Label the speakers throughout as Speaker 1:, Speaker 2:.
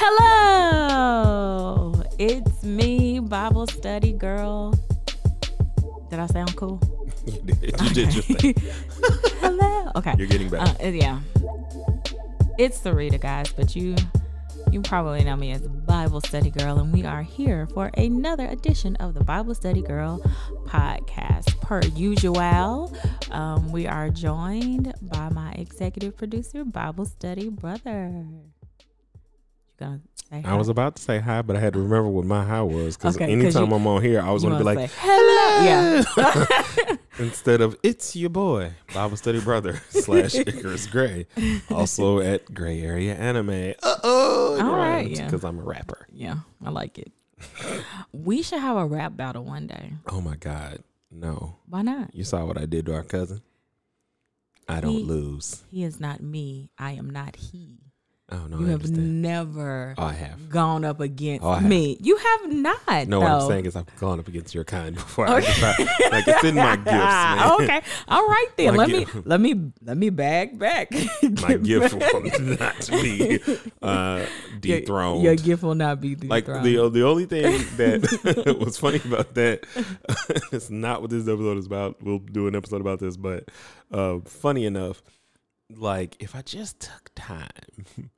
Speaker 1: Hello, it's me, Bible study girl. Did I sound cool?
Speaker 2: You did. You did your thing.
Speaker 1: Hello. Okay.
Speaker 2: You're getting better.
Speaker 1: Uh, yeah. It's Sarita, guys, but you you probably know me as Bible Study Girl, and we are here for another edition of the Bible Study Girl podcast. Per usual, um, we are joined by my executive producer, Bible Study Brother. Gonna say
Speaker 2: I was about to say hi, but I had to remember what my hi was because
Speaker 1: Okay,
Speaker 2: anytime
Speaker 1: you-
Speaker 2: I'm on here, I was going to be like,
Speaker 1: say, hello. Yeah.
Speaker 2: instead of it's your boy, Bible Study Brother slash Icarus Gray, also at Gray Area Anime. Uh oh,
Speaker 1: All right, yeah.
Speaker 2: because I'm a rapper.
Speaker 1: yeah, I like it. we should have a rap battle one day.
Speaker 2: Oh my God, no!
Speaker 1: Why not?
Speaker 2: You saw what I did to our cousin. I don't
Speaker 1: He-
Speaker 2: lose.
Speaker 1: He is not me. I am not he.
Speaker 2: Oh no,
Speaker 1: you
Speaker 2: I
Speaker 1: have
Speaker 2: understand.
Speaker 1: never
Speaker 2: oh, I have.
Speaker 1: gone up against
Speaker 2: Oh, I
Speaker 1: me. You have not.
Speaker 2: No, what I'm saying is I've gone up against your kind before. I decide, like it's in my gifts, man.
Speaker 1: Okay. All right then.
Speaker 2: My
Speaker 1: let me
Speaker 2: gift.
Speaker 1: let me let me bag back.
Speaker 2: my gift
Speaker 1: back.
Speaker 2: will not be uh, dethroned.
Speaker 1: Your, gift will not be
Speaker 2: like the the only thing that was funny about that, it's not what this episode is about. We'll do an episode about this, but uh, funny enough, like if I just took time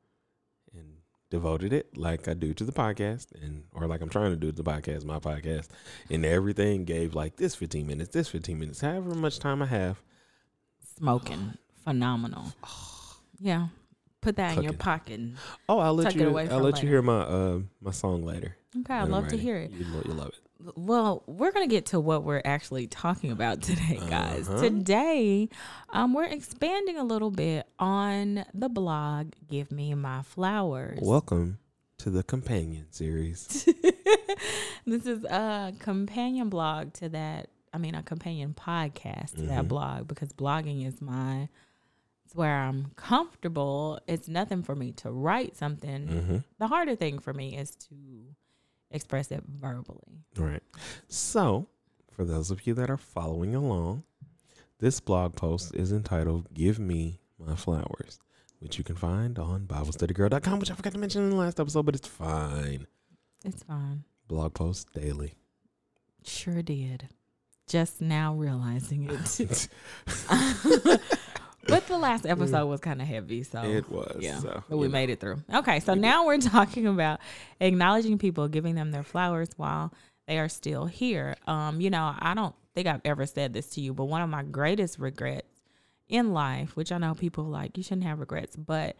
Speaker 2: devoted it like I do to the podcast, and or like I'm trying to do to the podcast, my podcast, and everything gave like this 15 minutes, this 15 minutes, however much time I have.
Speaker 1: Smoking. Phenomenal. Yeah. Put that in your
Speaker 2: Cooking.
Speaker 1: pocket.
Speaker 2: Oh, I'll let
Speaker 1: Tuck it
Speaker 2: you.
Speaker 1: away
Speaker 2: I'll
Speaker 1: for
Speaker 2: let
Speaker 1: later.
Speaker 2: you hear my uh my song later.
Speaker 1: Okay, I'd
Speaker 2: when I'm
Speaker 1: love to
Speaker 2: ready.
Speaker 1: hear it.
Speaker 2: You lo- you love it.
Speaker 1: Well, we're gonna get to what we're actually talking about today, guys.
Speaker 2: Uh-huh.
Speaker 1: Today, um, we're expanding a little bit on the blog "Give Me My Flowers."
Speaker 2: Welcome to the companion series.
Speaker 1: this is a companion blog to that. I mean, a companion podcast to that
Speaker 2: Mhm.
Speaker 1: blog because blogging is my. It's where I'm comfortable. It's nothing for me to write something.
Speaker 2: mm-hmm.
Speaker 1: The harder thing for me is to express it verbally.
Speaker 2: Right. So, for those of you that are following along, this blog post is entitled "Give Me My Flowers," which you can find on BibleStudyGirl.com, which I forgot to mention in the last episode, but it's fine.
Speaker 1: It's fine.
Speaker 2: Blog post daily.
Speaker 1: Sure did. Just now realizing it. but the last episode was kind of heavy, so
Speaker 2: it was.
Speaker 1: yeah,
Speaker 2: So,
Speaker 1: but we
Speaker 2: know.
Speaker 1: made it through. Okay, so now we're talking about acknowledging people, giving them their flowers while they are still here. Um, you know, I don't think I've ever said this to you, but one of my greatest regrets in life, which I know people like, you shouldn't have regrets, but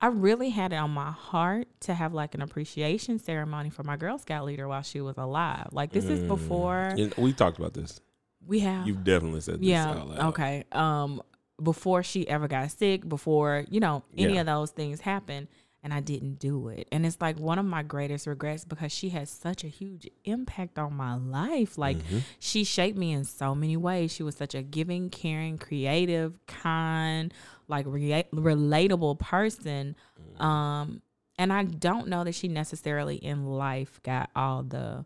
Speaker 1: I really had it on my heart to have like an appreciation ceremony for my Girl Scout leader while she was alive. Like this is
Speaker 2: Mm.
Speaker 1: before
Speaker 2: You- we talked about this.
Speaker 1: we have
Speaker 2: You've definitely said this
Speaker 1: yeah
Speaker 2: out loud.
Speaker 1: okay um before she ever got sick before you know any
Speaker 2: Yeah.
Speaker 1: of those things happened and i didn't do it and it's like one of my greatest regrets because she has such a huge impact on my life like
Speaker 2: Mhm.
Speaker 1: she shaped me in so many ways she was such a giving caring creative kind like rea- relatable person um and i don't know that she necessarily in life got all the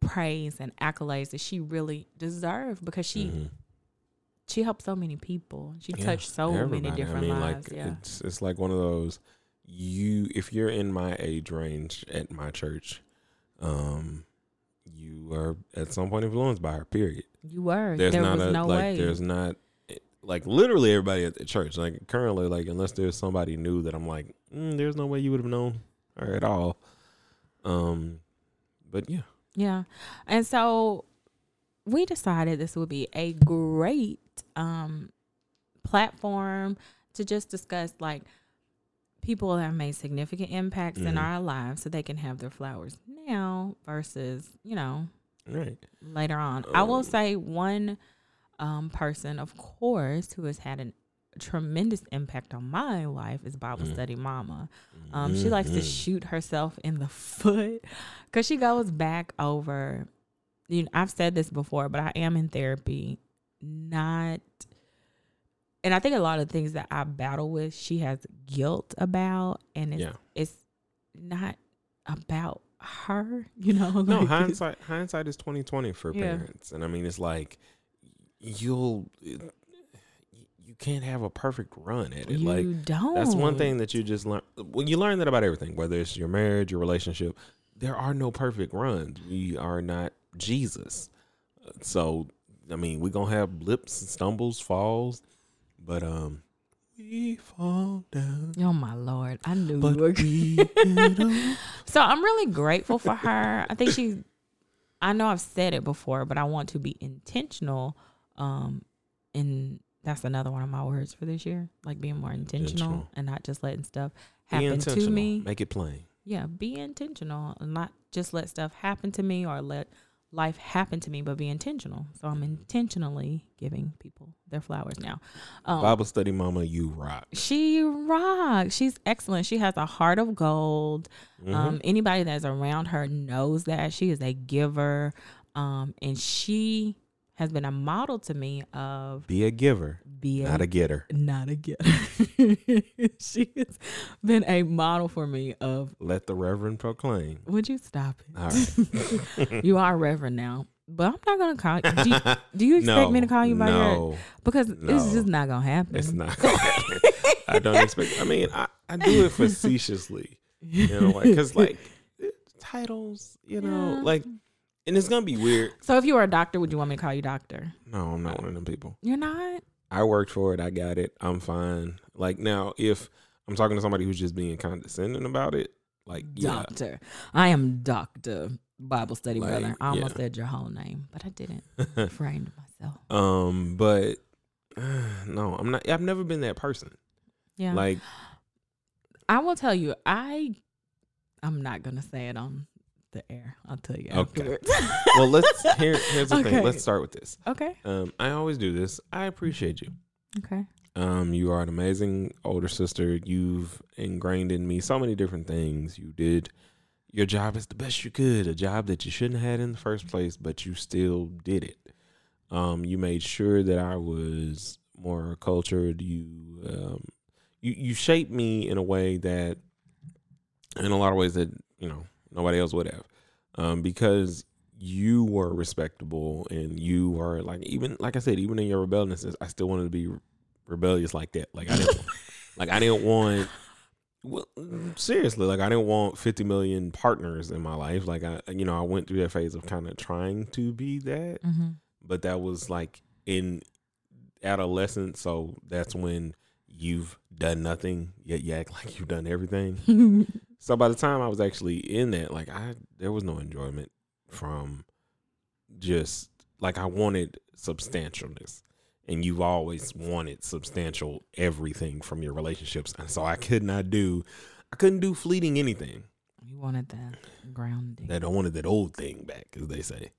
Speaker 1: praise and accolades that she really deserved because she
Speaker 2: Mhm.
Speaker 1: She helped so many people. She
Speaker 2: Yeah,
Speaker 1: touched so
Speaker 2: everybody.
Speaker 1: many different
Speaker 2: I mean,
Speaker 1: lives.
Speaker 2: Like,
Speaker 1: yeah.
Speaker 2: It's it's like one of those you if you're in my age range at my church, um, you are at some point influenced by her. Period.
Speaker 1: You were.
Speaker 2: There's
Speaker 1: there
Speaker 2: not
Speaker 1: was
Speaker 2: a
Speaker 1: no
Speaker 2: like
Speaker 1: way.
Speaker 2: there's not like literally everybody at the church. Like currently, like unless there's somebody new that I'm like, mm, there's no way you would have known her at all. Um, but yeah,
Speaker 1: Yeah. And so we decided this would be a great um platform to just discuss like people that have made significant impacts in
Speaker 2: Mhm.
Speaker 1: our lives so they can have their flowers now versus, you know,
Speaker 2: right.
Speaker 1: later on. I will
Speaker 2: Um,
Speaker 1: say one um, person, of course, who has had an tremendous impact on my life is Bible
Speaker 2: Mhm.
Speaker 1: Study Mama. Um, She likes to
Speaker 2: Mhm.
Speaker 1: shoot herself in the foot because she goes back over. You know, I've said this before, but I am in therapy, not. And I think a lot of things that I battle with, she has guilt about, and it's
Speaker 2: Yeah.
Speaker 1: it's not about her. You know,
Speaker 2: No,
Speaker 1: like, it's-
Speaker 2: hindsight hindsight is twenty twenty for
Speaker 1: Yeah.
Speaker 2: parents, and I mean it's like you'll you can't have a perfect run at it.
Speaker 1: you
Speaker 2: like
Speaker 1: don't.
Speaker 2: that's one thing that you just learn. Well, you learn that about everything, whether it's your marriage, your relationship. There are no perfect runs. We are not Jesus. So, I mean, we're gonna have blips, and stumbles, falls, but um, we fall down.
Speaker 1: Oh my lord! I knew
Speaker 2: But
Speaker 1: you were.
Speaker 2: we.
Speaker 1: So I'm really grateful for her. I think she I know I've said it before, but I want to be intentional. Um and that's another one of my words for this year. Like being more intentional,
Speaker 2: Intentional.
Speaker 1: and not just letting stuff happen to me.
Speaker 2: Make it plain.
Speaker 1: Yeah, be intentional and not just let stuff happen to me or let life happen to me, but be intentional. So I'm intentionally giving people their flowers now. Um,
Speaker 2: Bible study, mama, you rock.
Speaker 1: she rocks. She's excellent. She has a heart of gold.
Speaker 2: Mhm.
Speaker 1: Um, anybody that's around her knows that she is a giver, um, and she has been a model to me of
Speaker 2: Be a giver,
Speaker 1: be a,
Speaker 2: not a getter.
Speaker 1: not a getter. she has been a model for me of.
Speaker 2: Let the Reverend proclaim.
Speaker 1: Would you stop it?
Speaker 2: All right.
Speaker 1: you are Reverend now, but I'm not gonna call. you. Do you, do you expect me to call you by your?
Speaker 2: no,
Speaker 1: Because it's
Speaker 2: no.
Speaker 1: just not gonna happen.
Speaker 2: it's not gonna happen. I don't expect. I mean, I, I do it facetiously, you know, because like titles, you know,
Speaker 1: Yeah.
Speaker 2: like, and it's gonna be weird.
Speaker 1: So if you were a doctor, would you want me to call you doctor?
Speaker 2: No, I'm not one of them people.
Speaker 1: You're not.
Speaker 2: I worked for it. I got it. I'm fine. Like now, if I'm talking to somebody who's just being condescending about it, like yeah,
Speaker 1: Doctor. I am Doctor Bible Study
Speaker 2: Like,
Speaker 1: Brother. I almost
Speaker 2: yeah.
Speaker 1: said your whole name, but I didn't. Framed myself.
Speaker 2: um, but no, I'm not. I've never been that person.
Speaker 1: Yeah.
Speaker 2: Like,
Speaker 1: I will tell you, I I'm not gonna say it on the air. I'll tell you
Speaker 2: Okay.
Speaker 1: afterwards.
Speaker 2: well, let's here. Here's the
Speaker 1: Okay.
Speaker 2: thing. Let's start with this.
Speaker 1: okay.
Speaker 2: Um, I always do this. I appreciate you.
Speaker 1: Okay.
Speaker 2: Um, you are an amazing older sister. You've ingrained in me so many different things. You did your job as the best you could, a job that you shouldn't have had in the first place, but you still did it. Um, you made sure that I was more cultured. You, um, you, you shaped me in a way that, in a lot of ways that you know nobody else would have, um, because you were respectable and you were like even like I said, even in your rebelliousness, I still wanted to be rebellious like that. Like I didn't, like I didn't want. Well, seriously, like I didn't want 50 million partners in my life. Like I, you know, I went through that phase of kind of trying to be that,
Speaker 1: Mm-hmm.
Speaker 2: but that was like in adolescence. So that's when you've done nothing yet you act like you've done everything. So by the time I was actually in that, like I, there was no enjoyment from just like I wanted substantialness, and you've always wanted substantial everything from your relationships, and so I could not do, I couldn't do fleeting anything.
Speaker 1: you wanted that grounding.
Speaker 2: That I wanted that old thing back, as they say.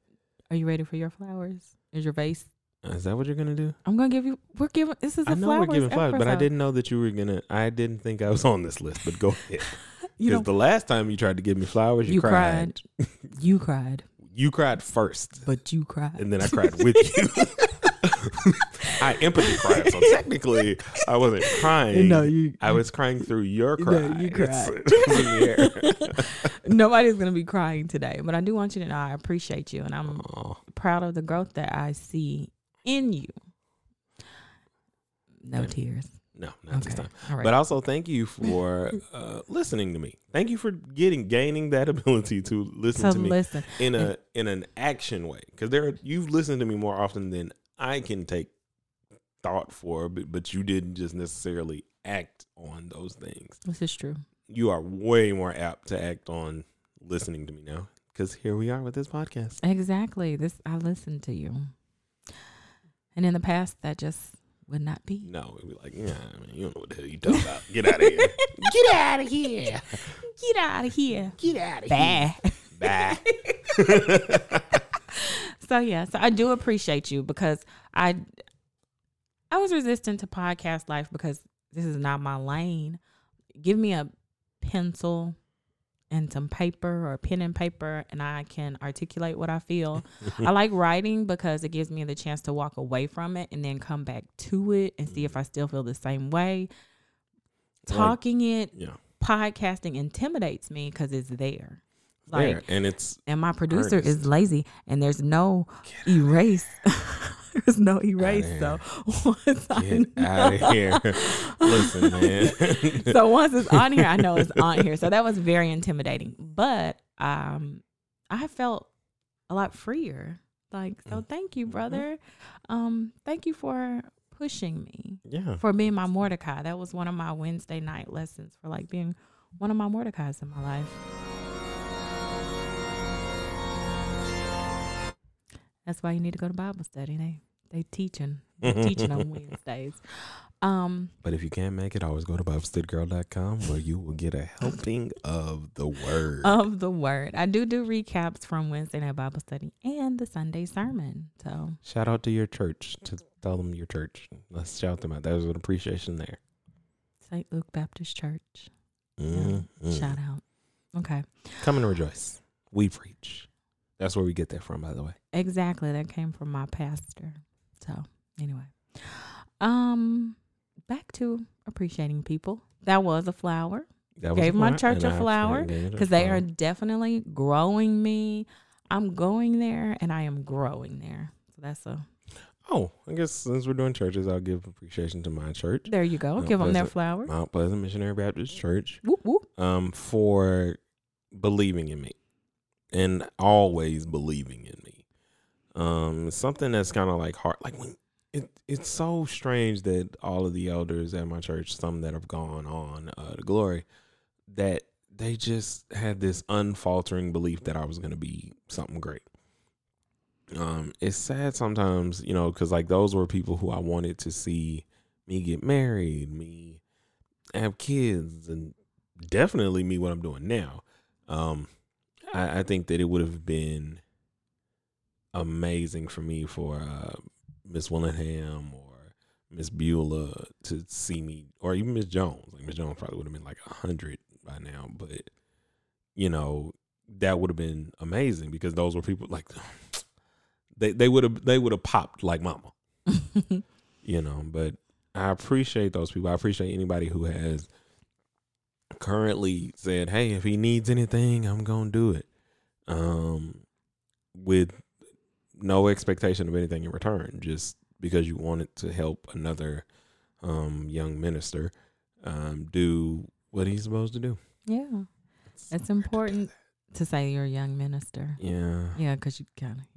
Speaker 1: Are you ready for your flowers? Is your vase?
Speaker 2: Is that what you're gonna do?
Speaker 1: I'm gonna give you. We're giving. This is a
Speaker 2: I know
Speaker 1: flowers
Speaker 2: we're giving flowers, but I didn't know that you were gonna. I didn't think I was on this list. But go ahead, because the last time you tried to give me flowers, you,
Speaker 1: you
Speaker 2: cried.
Speaker 1: cried. you cried,
Speaker 2: You cried first.
Speaker 1: but you cried.
Speaker 2: and then I cried with you. I empathy cried, so technically I wasn't crying.
Speaker 1: no, you.
Speaker 2: I was crying through your
Speaker 1: No, you cried.
Speaker 2: It the air.
Speaker 1: Nobody's gonna be crying today, but I do want you to know I appreciate you, and I'm
Speaker 2: Aw.
Speaker 1: proud of the growth that I see in you. No tears.
Speaker 2: no, not this time.
Speaker 1: All right.
Speaker 2: But also thank you for uh, listening to me. Thank you for getting gaining that ability to listen
Speaker 1: so
Speaker 2: to me
Speaker 1: listen.
Speaker 2: in a in an action way. Because there, are, you've listened to me more often than I can take thought for, but but you didn't just necessarily act on those things.
Speaker 1: This is true.
Speaker 2: you are way more apt to act on listening to me now because here we are with this podcast.
Speaker 1: Exactly. This I listened to you. And in the past that just would not be.
Speaker 2: No, we'd be like, yeah, I mean, you don't know what the hell you talking about. Get out of here. Get out of here.
Speaker 1: Get out of here.
Speaker 2: Get out of here. Bye. Bye.
Speaker 1: So yeah, so I do appreciate you because I I was resistant to podcast life because this is not my lane. Give me a pencil and some paper or pen and paper and I can articulate what I feel. I like writing because it gives me the chance to walk away from it and then come back to it and see if I still feel the same way.
Speaker 2: Like-
Speaker 1: Talking it,
Speaker 2: yeah.
Speaker 1: podcasting intimidates me because it's there. Like
Speaker 2: there. And it's
Speaker 1: and my producer
Speaker 2: Earnest.
Speaker 1: is lazy and there's no erase There's no erase. So once I
Speaker 2: Get out of here. Listen, man.
Speaker 1: so once it's on here, I know it's on here. So that was very intimidating. But um I felt a lot freer. Like, so thank you, brother. Um, thank you for pushing me,
Speaker 2: yeah.
Speaker 1: for being my Mordecai. That was one of my Wednesday night lessons for like being one of my Mordecais in my life. That's why you need to go to Bible study. They they teaching. They teaching on Wednesdays. Um
Speaker 2: But if you can't make it, always go to BibleStudyGirl.com where you will get a helping of the word.
Speaker 1: of the word. I do do recaps from Wednesday night Bible study and the Sunday sermon. So
Speaker 2: Shout out to your church. To tell them your church. Let's shout them out. There's an appreciation there.
Speaker 1: St. Luke Baptist Church.
Speaker 2: Mhm.
Speaker 1: Shout out. Okay.
Speaker 2: Come and rejoice. We preach. That's where we get that from, by the way.
Speaker 1: Exactly. That came from my pastor. So anyway. Um back to appreciating people. That was a flower.
Speaker 2: That
Speaker 1: Gave my church a flower,
Speaker 2: gave it a
Speaker 1: because they are definitely growing me. I'm going there and I am growing there. So that's a
Speaker 2: Oh, I guess since we're doing churches, I'll give appreciation to my church,
Speaker 1: there you go.
Speaker 2: No,
Speaker 1: Give them their
Speaker 2: pleasant.
Speaker 1: flower.
Speaker 2: Mount Pleasant Missionary Baptist Church,
Speaker 1: Whoop whoop.
Speaker 2: um, for believing in me and always believing in me. Um, something that's kind of like hard. Like when it, it's so strange that all of the elders at my church, some that have gone on uh, to glory, that they just had this unfaltering belief that I was going to be something great. Um, it's sad sometimes, you know, because like those were people who I wanted to see me get married, me have kids, and definitely me what I'm doing now. Um, I, I think that it would have been amazing for me for uh, Miss Willingham or Miss Beulah to see me, or even Miss Jones. Like Miss Jones probably would have been like a hundred by now, but you know that would have been amazing because those were people like they they would have they would have popped like Mama, you know. But I appreciate those people. I appreciate anybody who has currently said, "Hey, if he needs anything, I'm gonna do it," um, with no expectation of anything in return, just because you wanted to help another um, young minister um, do what he's supposed to do.
Speaker 1: yeah. It's important to say you're a young minister.
Speaker 2: Yeah,
Speaker 1: Yeah, because you kind of,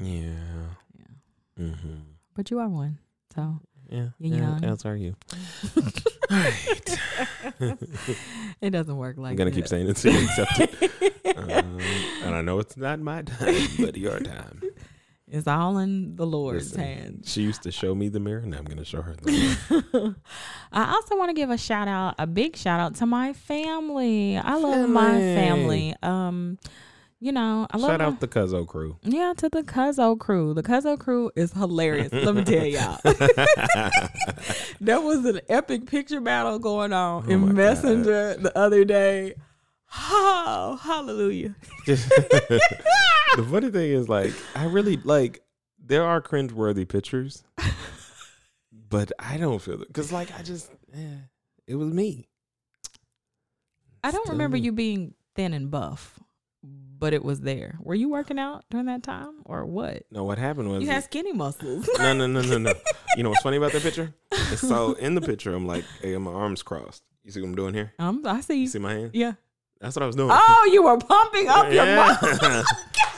Speaker 1: yeah.
Speaker 2: yeah,
Speaker 1: Yeah.
Speaker 2: mm-hmm.
Speaker 1: But you are one. So
Speaker 2: yeah.
Speaker 1: You're young.
Speaker 2: As are you. Right.
Speaker 1: it doesn't work like
Speaker 2: I'm gonna keep saying it until you accept it. Um, and I know it's not my time, but your time.
Speaker 1: It's all in the Lord's
Speaker 2: Listen,
Speaker 1: hands.
Speaker 2: She used to show me the mirror, and I'm gonna show her the mirror.
Speaker 1: I also want to give a shout out, a big shout out to my family. I love my
Speaker 2: Family.
Speaker 1: family. Um, you know, I love
Speaker 2: Shout
Speaker 1: my-
Speaker 2: out the Cuzzo crew.
Speaker 1: yeah to the Cuzzo crew. The Cuzzo crew is hilarious. Let me tell y'all, there was an epic picture battle going on
Speaker 2: Oh
Speaker 1: in
Speaker 2: God.
Speaker 1: Messenger the other day. Oh, hallelujah!
Speaker 2: the funny thing is, like, I really like. There are cringeworthy pictures, but I don't feel it because, like, I just, eh, it was me.
Speaker 1: I don't
Speaker 2: Still
Speaker 1: remember
Speaker 2: me.
Speaker 1: you being thin and buff, but it was there. Were you working out during that time or what?
Speaker 2: No, what happened was
Speaker 1: You had skinny muscles.
Speaker 2: no, no, no, no, no. You know what's funny about that picture? So in the picture, I'm like, hey, my arms crossed. You see what I'm doing here?
Speaker 1: um, I see.
Speaker 2: You see my hand?
Speaker 1: Yeah.
Speaker 2: That's what I was doing.
Speaker 1: Oh, you were pumping up your muscles.
Speaker 2: yeah.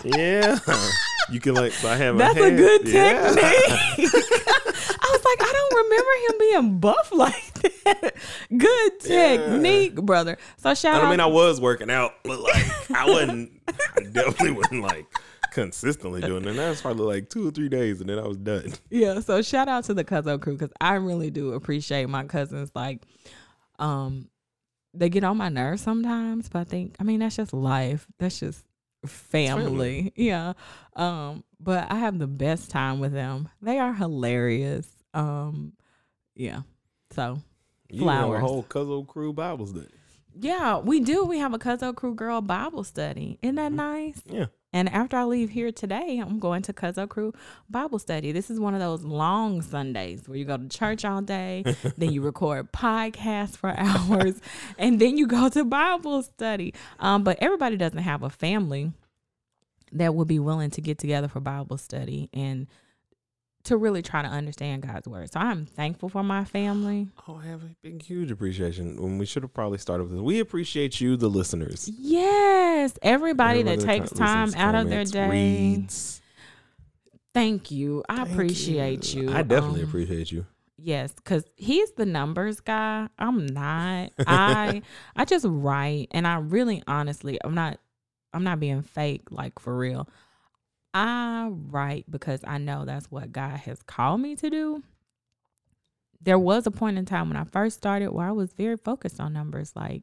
Speaker 2: yeah. You can like, so I have.
Speaker 1: That's a
Speaker 2: hand-
Speaker 1: good technique. I was like, I don't remember him being buff like that. Good
Speaker 2: Yeah.
Speaker 1: technique, brother. So shout out.
Speaker 2: I don't
Speaker 1: out.
Speaker 2: mean, I was working out, but like, I wasn't. I definitely wasn't like consistently doing it. And that was probably like two or three days, and then I was done.
Speaker 1: yeah. So shout out to the Cuzzo crew because I really do appreciate my cousins. Like, um, they get on my nerves sometimes, but I think, I mean, that's just life. That's just family.
Speaker 2: family.
Speaker 1: Yeah. Um, but I have the best time with them. They are hilarious. Um, yeah. So
Speaker 2: You have a
Speaker 1: Flowers.
Speaker 2: whole Cuzzo crew Bible study.
Speaker 1: yeah, we do. We have a Cuzzo Crew Girl Bible study. Isn't that nice?
Speaker 2: Yeah.
Speaker 1: And after I leave here today, I'm going to Cuzzo Crew Bible study. This is one of those long Sundays where you go to church all day, then you record podcasts for hours, and then you go to Bible study. Um, but everybody doesn't have a family that would be willing to get together for Bible study and to really try to understand God's word. So I'm thankful for my family.
Speaker 2: Oh, I have a big, huge appreciation. When we should have probably started with this. We appreciate you, the listeners.
Speaker 1: Yes, everybody that
Speaker 2: Everybody
Speaker 1: takes time out of their day.
Speaker 2: reads.
Speaker 1: Thank you. I
Speaker 2: Thank
Speaker 1: appreciate you.
Speaker 2: I definitely
Speaker 1: Um,
Speaker 2: appreciate you.
Speaker 1: Yes, because he's the numbers guy. I'm not. I I just write, and I really, honestly, I'm not. I'm not being fake, like for real. I write because I know that's what God has called me to do. There was a point in time when I first started where I was very focused on numbers. Like,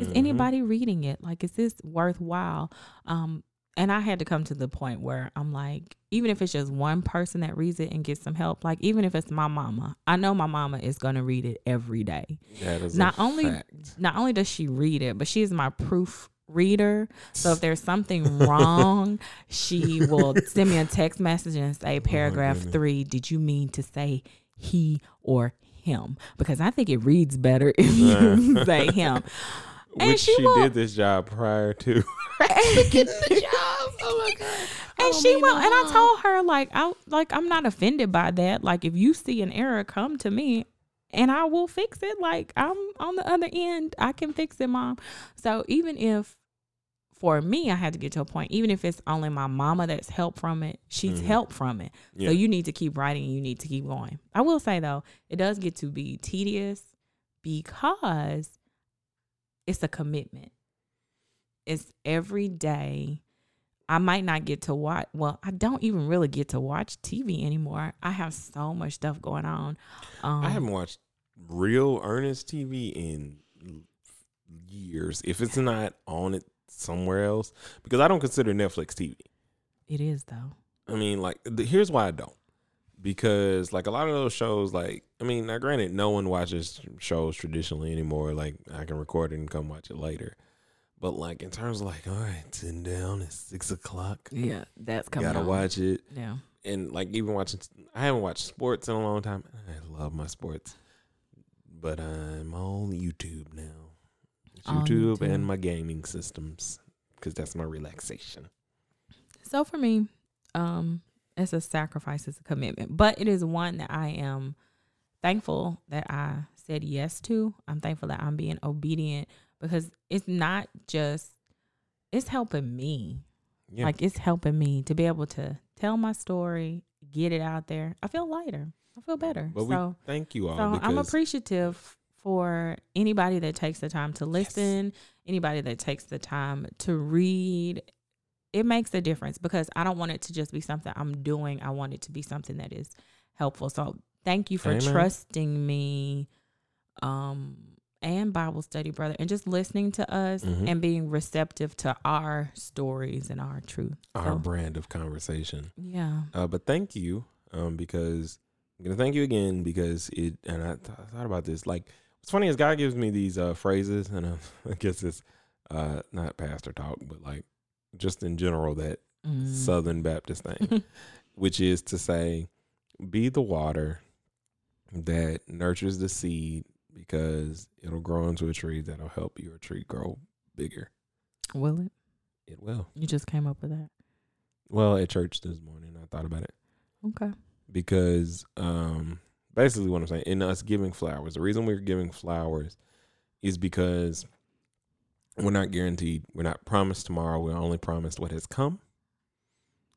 Speaker 1: is
Speaker 2: Mhm.
Speaker 1: anybody reading it? Like, is this worthwhile? Um, and I had to come to the point where I'm like, even if it's just one person that reads it and gets some help, like even if it's my mama, I know my mama is gonna read it every day.
Speaker 2: That is
Speaker 1: Not only
Speaker 2: fact.
Speaker 1: not only does she read it, but she's my proof reader. So if there's something wrong, she will send me a text message and say, oh paragraph
Speaker 2: goodness.
Speaker 1: three, did you mean to say he or him? Because I think it reads better if you say him. And
Speaker 2: Which
Speaker 1: she
Speaker 2: she,
Speaker 1: will-
Speaker 2: did this job prior to. Getting the job.
Speaker 1: Oh my god! And oh, she will, and I told her like I like I'm not offended by that. Like if you see an error, come to me, and I will fix it. Like I'm on the other end, I can fix it, mom. So even if for me, I had to get to a point, even if it's only my mama that's helped from it, she's
Speaker 2: Mhm.
Speaker 1: helped from it.
Speaker 2: Yeah.
Speaker 1: So you need to keep writing. And you need to keep going. I will say though, it does get to be tedious because it's a commitment. It's every day. I might not get to watch. Well, I don't even really get to watch TV anymore. I have so much stuff going on. Um,
Speaker 2: I haven't watched real earnest TV in years. If it's not on it somewhere else, because I don't consider Netflix TV.
Speaker 1: It is though.
Speaker 2: I mean, like, the, here's why I don't. Because like a lot of those shows, like I mean, now granted, no one watches shows traditionally anymore. Like I can record it and come watch it later. But like in terms of like, all right, sitting down at six o'clock,
Speaker 1: Yeah, that's coming.
Speaker 2: gotta
Speaker 1: on.
Speaker 2: watch it.
Speaker 1: Yeah.
Speaker 2: and like even watching I haven't watched sports in a long time. I love my sports. But I'm on YouTube now. YouTube, and my gaming systems cuz that's my relaxation.
Speaker 1: So for me, um, it's a sacrifice, it's a commitment, but it is one that I am thankful that I said yes to. I'm thankful that I'm being obedient because it's not just it's helping me.
Speaker 2: Yeah.
Speaker 1: Like it's helping me to be able to tell my story, get it out there. I feel lighter. I feel better.
Speaker 2: but
Speaker 1: so
Speaker 2: thank you all
Speaker 1: so I'm appreciative for anybody that takes the time to listen, anybody that takes the time to read. It makes a difference because I don't want it to just be something I'm doing. I want it to be something that is helpful. So thank you for
Speaker 2: Amen.
Speaker 1: trusting me um and Bible study, brother, and just listening to us
Speaker 2: Mhm.
Speaker 1: and being receptive to our stories and our truth.
Speaker 2: our
Speaker 1: So,
Speaker 2: brand of conversation.
Speaker 1: yeah.
Speaker 2: Uh, but thank you um because I'm going to thank you again because it and I, th- I thought about this like what's funny is God gives me these uh phrases and uh, I guess it's uh not pastor talk but like just in general that
Speaker 1: Mm.
Speaker 2: Southern Baptist thing, which is to say, be the water that nurtures the seed because it'll grow into a tree that'll help your tree grow bigger.
Speaker 1: Will it?
Speaker 2: It will.
Speaker 1: You just came up with that.
Speaker 2: Well, at church this morning, I thought about it
Speaker 1: Okay.
Speaker 2: because um, basically what I'm saying in us giving flowers, the reason we're giving flowers is because we're not guaranteed, we're not promised tomorrow. We're only promised what has come.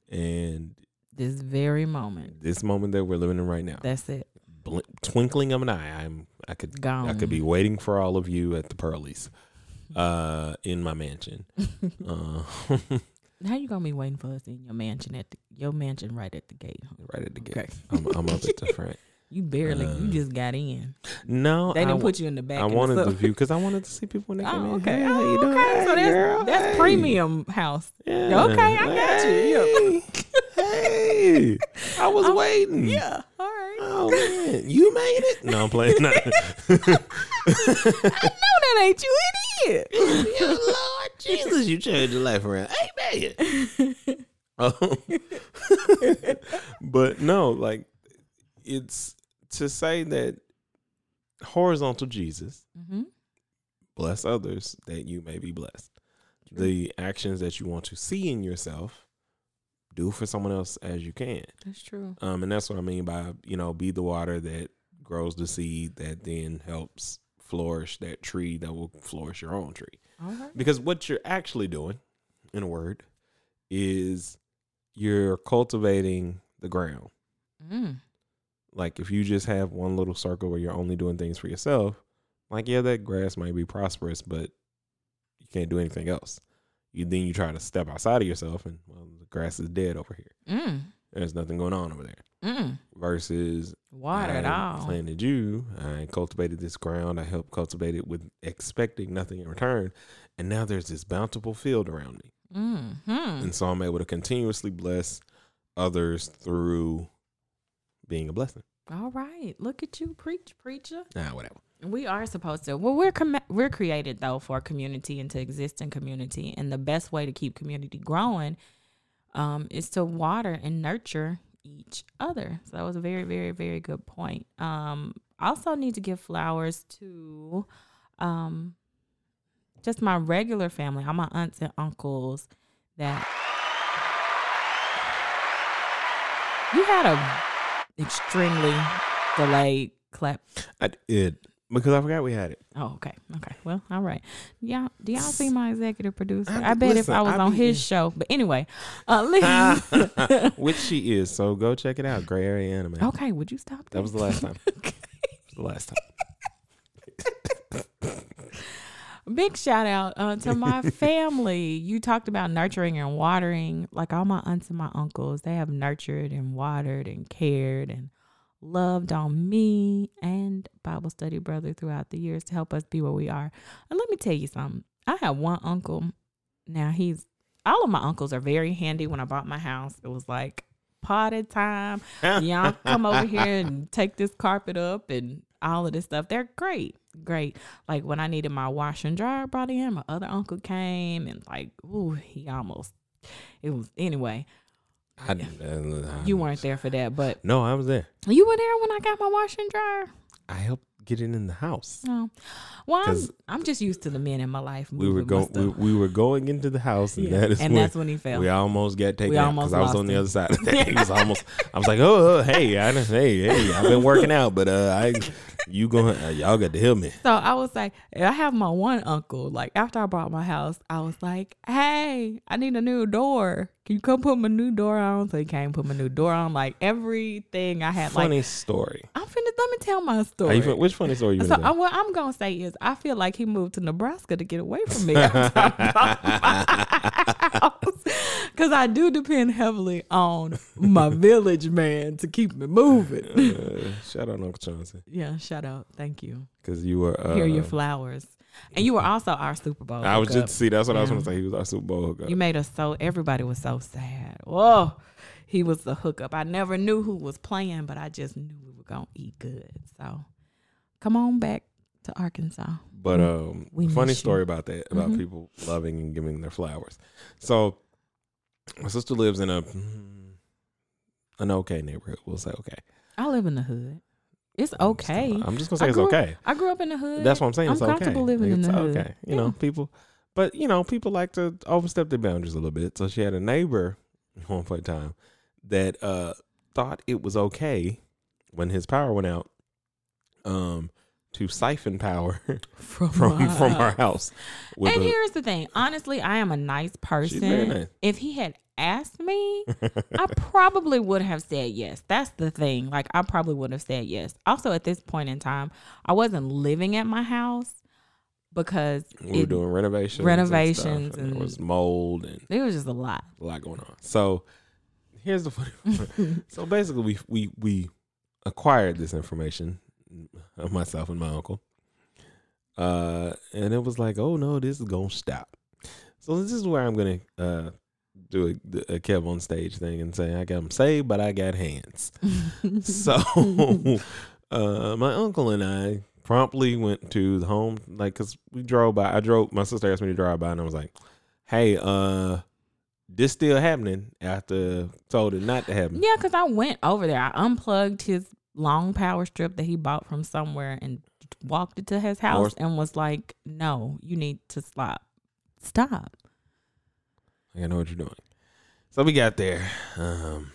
Speaker 2: And
Speaker 1: This very moment.
Speaker 2: this moment that we're living in right now,
Speaker 1: That's it.
Speaker 2: bl- twinkling of an eye, I'm I could
Speaker 1: Gone.
Speaker 2: I could be waiting for all of you at the Pearlies, uh, in my mansion. Uh,
Speaker 1: How you gonna be waiting for us in your mansion at the, your mansion right at the gate? huh?
Speaker 2: right at the gate.
Speaker 1: Okay.
Speaker 2: I'm, I'm up at the front.
Speaker 1: You barely.
Speaker 2: Uh,
Speaker 1: you just got in.
Speaker 2: No,
Speaker 1: They didn't
Speaker 2: wa-
Speaker 1: put you in the back.
Speaker 2: I
Speaker 1: in the
Speaker 2: wanted the view because I wanted to see people when they
Speaker 1: Oh,
Speaker 2: in.
Speaker 1: okay.
Speaker 2: Hey, how
Speaker 1: Oh,
Speaker 2: you doing?
Speaker 1: okay.
Speaker 2: Hey,
Speaker 1: So that's
Speaker 2: girl.
Speaker 1: that's
Speaker 2: Hey.
Speaker 1: premium house.
Speaker 2: Yeah.
Speaker 1: Okay, I got you.
Speaker 2: Hey, I was
Speaker 1: I'm-
Speaker 2: waiting.
Speaker 1: Yeah. All right.
Speaker 2: Oh man, you made it. No, I'm playing. No.
Speaker 1: I know that ain't you idiot.
Speaker 2: Yeah, Lord Jesus, you changed your life around. Amen. Um, but no, like it's to say that horizontal Jesus
Speaker 1: hmm
Speaker 2: bless others that you may be blessed. The actions that you want to see in yourself, do for someone else as you can.
Speaker 1: That's true.
Speaker 2: Um, and that's what I mean by you know, be the water that grows the seed that then helps flourish that tree that will flourish your own tree.
Speaker 1: Right.
Speaker 2: Because what you're actually doing, in a word, is you're cultivating the ground.
Speaker 1: Mm.
Speaker 2: Like if you just have one little circle where you're only doing things for yourself, like yeah, that grass might be prosperous, but you can't do anything else. You then you try to step outside of yourself, and well, the grass is dead over here.
Speaker 1: Mm.
Speaker 2: There's nothing going on over there.
Speaker 1: Mm.
Speaker 2: Versus
Speaker 1: Water
Speaker 2: I
Speaker 1: it all.
Speaker 2: planted you. I cultivated this ground. I helped cultivate it with expecting nothing in return, and now there's this bountiful field around me,
Speaker 1: Mm-hmm.
Speaker 2: and so I'm able to continuously bless others through being a blessing.
Speaker 1: All right. Look at you, preach, preacher.
Speaker 2: Nah, whatever.
Speaker 1: We are supposed to. Well, we're com- we're created though for community and to exist in community, and the best way to keep community growing um, is to water and nurture each other. So that was a very, very, very good point. Um, I also need to give flowers to um, just my regular family, all my aunts and uncles. That you had a extremely delayed clap
Speaker 2: I did because I forgot we had it.
Speaker 1: Oh, okay. Okay. Well, all right. Y'all, Do y'all see my executive producer?
Speaker 2: I-
Speaker 1: I, bet if I was
Speaker 2: I
Speaker 1: on
Speaker 2: be-
Speaker 1: his show. But anyway, uh, listen.
Speaker 2: Which she is. So go check it out. Gray Area Anime.
Speaker 1: okay. Would you stop?
Speaker 2: That was the last time. the last time.
Speaker 1: Big shout out uh, to my family. You talked about nurturing and watering. Like all my aunts and my uncles, they have nurtured and watered and cared and loved on me and Bible study brother throughout the years to help us be where we are. And let me tell you something. I have one uncle. Now he's all of my uncles are very handy. When I bought my house, it was like party time. Y'all come over here and take this carpet up and all of this stuff. They're great. Great. Like when I needed my washer and dryer brought in, my other uncle came and like, ooh, he almost it was anyway.
Speaker 2: I, uh,
Speaker 1: You weren't there for that, but
Speaker 2: No, I was there.
Speaker 1: you were there when I got my washer and dryer.
Speaker 2: I helped get it in the house.
Speaker 1: No. Well, I'm, I'm just used to the men in my life.
Speaker 2: We were going. We, we were going into the house, and
Speaker 1: Yeah,
Speaker 2: that is
Speaker 1: and
Speaker 2: when
Speaker 1: that's when he fell.
Speaker 2: we almost got taken
Speaker 1: We
Speaker 2: out because I was on the other side. Of that. Was almost. I was like, oh, oh, hey, I, hey, hey, I've been working out, but uh, I, you going, uh, y'all got to help me.
Speaker 1: So I was like, I have my one uncle. Like after I bought my house, I was like, "Hey, I need a new door. Can you come put my new door on?" So he came put my new door on. Like everything I had.
Speaker 2: Funny
Speaker 1: Like
Speaker 2: story.
Speaker 1: I'm finna let me tell my story.
Speaker 2: fin- which funny story you?
Speaker 1: so I, what I'm gonna say is, I feel like he moved to Nebraska to get away from me after I bought my house. because I do depend heavily on my village man to keep me moving.
Speaker 2: Uh, shout out Uncle Chauncey
Speaker 1: yeah, shout out, thank you.
Speaker 2: because you were. Uh,
Speaker 1: Here are your flowers, and you were also our Super Bowl.
Speaker 2: I was
Speaker 1: hookup.
Speaker 2: just see. That's what I was
Speaker 1: Yeah.
Speaker 2: going to say. He was our Super Bowl hookup.
Speaker 1: You made us so everybody was so sad. Whoa. He was the hookup. I never knew who was playing, but I just knew we were gonna eat good. So come on back to Arkansas.
Speaker 2: But um,
Speaker 1: we
Speaker 2: funny
Speaker 1: miss you.
Speaker 2: story about that about
Speaker 1: Mhm.
Speaker 2: people loving and giving their flowers. So my sister lives in a mm, an okay neighborhood. We'll say okay.
Speaker 1: I live in the hood. It's okay.
Speaker 2: I'm just gonna say it's
Speaker 1: grew-
Speaker 2: okay.
Speaker 1: I grew up in the hood.
Speaker 2: That's what I'm saying.
Speaker 1: I'm
Speaker 2: it's okay.
Speaker 1: comfortable living in
Speaker 2: it's
Speaker 1: the hood.
Speaker 2: okay. You know, people, but you know, people like to overstep their boundaries a little bit. So she had a neighbor one point in time that uh thought it was okay when his power went out, um, to siphon power
Speaker 1: from
Speaker 2: from
Speaker 1: my
Speaker 2: from our
Speaker 1: house. And
Speaker 2: a-
Speaker 1: here's the thing. Honestly, I am a nice person.
Speaker 2: nice.
Speaker 1: If he had asked me, I probably would have said yes. That's the thing. Like I probably would have said yes. Also, at this point in time, I wasn't living at my house because
Speaker 2: we were
Speaker 1: it,
Speaker 2: doing renovations,
Speaker 1: renovations
Speaker 2: and, stuff, and there
Speaker 1: and-
Speaker 2: was mold and
Speaker 1: it was just a lot.
Speaker 2: a lot going on. So here's the funny. so basically, we we we acquired this information, myself and my uncle, uh, and it was like, oh no, this is gonna stop. So this is where I'm gonna uh, do a, a Kev on stage thing and say I got them saved, but I got hands. So uh, my uncle and I promptly went to the home, like, cause we drove by. I drove. My sister asked me to drive by, and I was like, "Hey, uh, this still happening?" After told it not to happen.
Speaker 1: yeah, because I went over there. I unplugged his long power strip that he bought from somewhere and walked it to his house
Speaker 2: Or-
Speaker 1: and was like, "No, you need to stop. Stop."
Speaker 2: Like, I know what you're doing. So we got there. Um,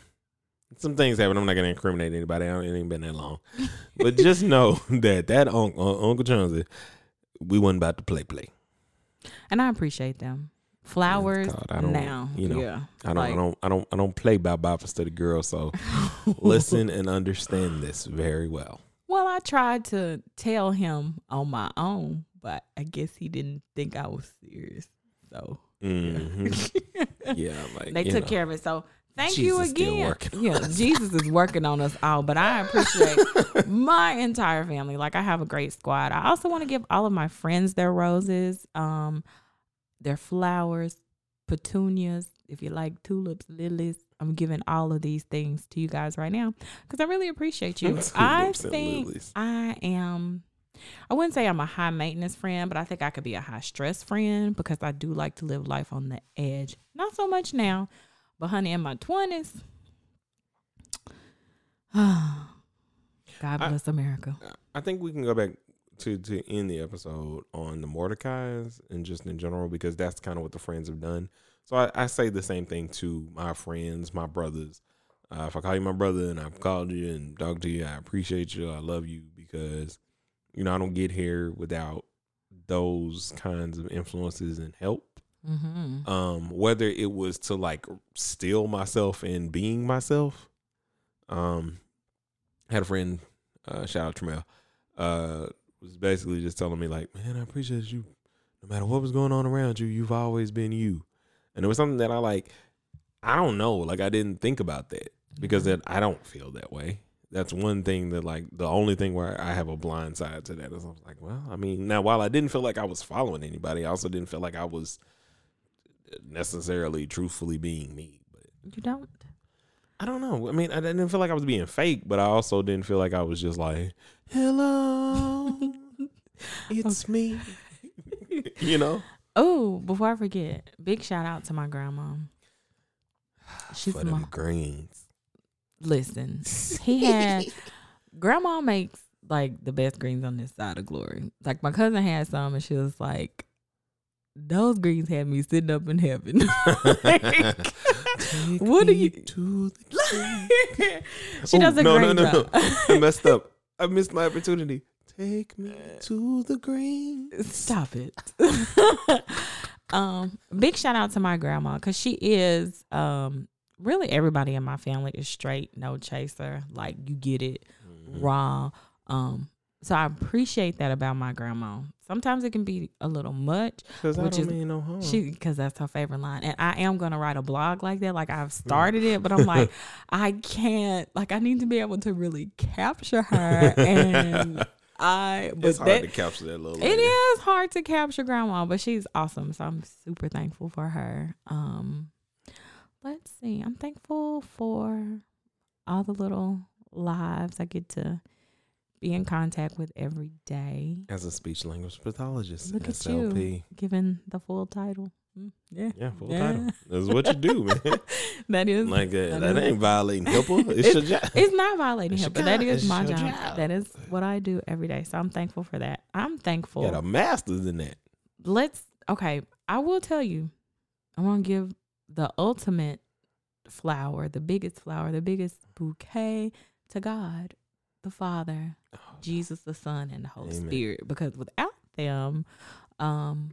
Speaker 2: some things happened. I'm not gonna incriminate anybody. I don't, it ain't been that long, but just know that that uncle, Uncle Chauncey, we wasn't about to play play.
Speaker 1: And I appreciate them. Flowers
Speaker 2: God, I don't-
Speaker 1: now.
Speaker 2: you know,
Speaker 1: yeah.
Speaker 2: I don't,
Speaker 1: Like-
Speaker 2: I don't, I don't, I don't play by for study girl. So listen and understand this very well.
Speaker 1: Well, I tried to tell him on my own, but I guess he didn't think I was serious. So
Speaker 2: hmm Yeah, like
Speaker 1: they took
Speaker 2: know.
Speaker 1: care of it. So thank you
Speaker 2: Jesus still
Speaker 1: again. yeah. Jesus is working on us all, but I appreciate my entire family. Like I have a great squad. I also want to give all of my friends their roses, um, their flowers, petunias. If you like tulips, lilies, I'm giving all of these things to you guys right now because I really appreciate you. I think. I am. I wouldn't say I'm a high maintenance friend, but I think I could be a high stress friend because I do like to live life on the edge. Not so much now, but honey, in my twenties. God
Speaker 2: I-
Speaker 1: bless America.
Speaker 2: I think we can go back to to end the episode on the Mordecai's and just in general because that's kind of what the friends have done. So I, I say the same thing to my friends, my brothers. Uh, if I call you my brother and I've called you and talked to you, I appreciate you. I love you because you know I don't get here without those kinds of influences and help.
Speaker 1: Mm-hmm.
Speaker 2: um whether it was to like steel myself and being myself um I had a friend uh shout out Tremel uh was basically just telling me like man I appreciate you. No matter what was going on around you you've always been you. And it was something that I like I don't know. Like I didn't think about that because that I don't feel that way that's one thing that like the only thing where I have a blind side to that is I was like well I mean now while I didn't feel like I was following anybody I also didn't feel like I was necessarily truthfully being me. But
Speaker 1: You don't.
Speaker 2: I don't know. I mean, I didn't feel like I was being fake, but I also didn't feel like I was just like, "Hello, it's me." you know,
Speaker 1: Oh, before I forget, big shout out to my grandma. She's
Speaker 2: for
Speaker 1: my
Speaker 2: them greens.
Speaker 1: Listen. He had grandma makes like the best greens on this side of glory. Like my cousin had some, and she was like, "Those greens had me sitting up in heaven."
Speaker 2: Take
Speaker 1: What
Speaker 2: are
Speaker 1: you-
Speaker 2: To the
Speaker 1: she
Speaker 2: Oh,
Speaker 1: does a
Speaker 2: no,
Speaker 1: great
Speaker 2: no, no,
Speaker 1: job.
Speaker 2: I messed up. I missed my opportunity. Take me to the greens.
Speaker 1: Stop it. um, big shout out to my grandma because she is um really everybody in my family is straight, no chaser. Like you get it
Speaker 2: Mm-hmm.
Speaker 1: raw. Um, so I appreciate that about my grandma. Sometimes it can be a little much. Which is-
Speaker 2: mean no harm.
Speaker 1: She because that's her favorite line, and I am gonna write a blog like that. Like I've started it, but I'm like, I can't. Like I need to be able to really capture her, and I. But
Speaker 2: it's hard
Speaker 1: that,
Speaker 2: to capture that little.
Speaker 1: it
Speaker 2: lady.
Speaker 1: is hard to capture grandma, but she's awesome. So I'm super thankful for her. Um, let's see. I'm thankful for all the little lives I get to be in contact with every day.
Speaker 2: As a speech language pathologist,
Speaker 1: Look at
Speaker 2: SLP.
Speaker 1: you, given the full title. Mm, Yeah,
Speaker 2: Yeah, full
Speaker 1: Yeah.
Speaker 2: title. That's what you do, man.
Speaker 1: that is
Speaker 2: Like uh,
Speaker 1: That
Speaker 2: that
Speaker 1: is-
Speaker 2: ain't violating HIPAA. It's,
Speaker 1: It's-
Speaker 2: your job.
Speaker 1: It's not violating
Speaker 2: It's
Speaker 1: him,
Speaker 2: your
Speaker 1: but that is
Speaker 2: It's
Speaker 1: my job.
Speaker 2: job.
Speaker 1: That is what I do every day. So I'm thankful for that. I'm thankful.
Speaker 2: got a master's in that.
Speaker 1: let's okay i will tell you i'm gonna give the ultimate flower the biggest flower the biggest bouquet to god the father jesus the son and the holy
Speaker 2: Amen.
Speaker 1: spirit. Because without them um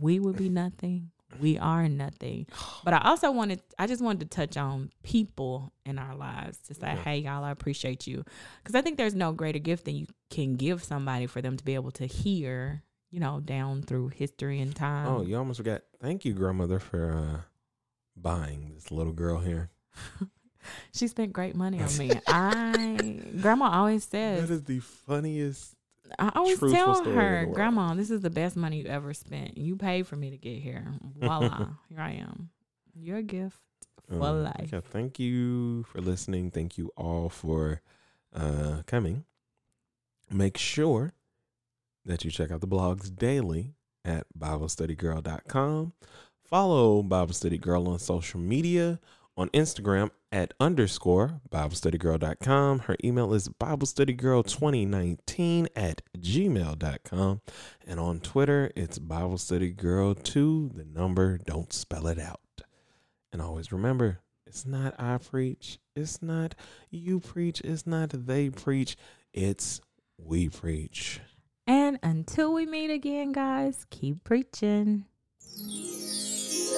Speaker 1: we would be nothing. We are nothing. But i also wanted i just wanted to touch on people in our lives. To say
Speaker 2: Yeah.
Speaker 1: hey y'all i appreciate you. Because i think there's no greater gift than you can give somebody for them to be able to hear you know down through history and time.
Speaker 2: Oh, you almost forgot. Thank you, grandmother, for uh, buying this little girl here.
Speaker 1: she spent great money on me i grandma always
Speaker 2: That
Speaker 1: says
Speaker 2: is the funniest.
Speaker 1: i always tell her grandma this is the best money you ever spent you paid for me to get here voila here i am your gift for
Speaker 2: Um,
Speaker 1: life
Speaker 2: yeah, thank you for listening. Thank you all for uh, coming. Make sure that you check out the blogs daily at BibleStudyGirl.com. Follow Bible Study Girl on social media on Instagram at underscore BibleStudyGirl.com. Her email is BibleStudyGirl2019 at gmail.com. And on Twitter, it's BibleStudyGirl2, the number, don't spell it out. And always remember It's not I preach. It's not you preach. It's not they preach. It's we preach.
Speaker 1: And until we meet again, guys, keep preaching.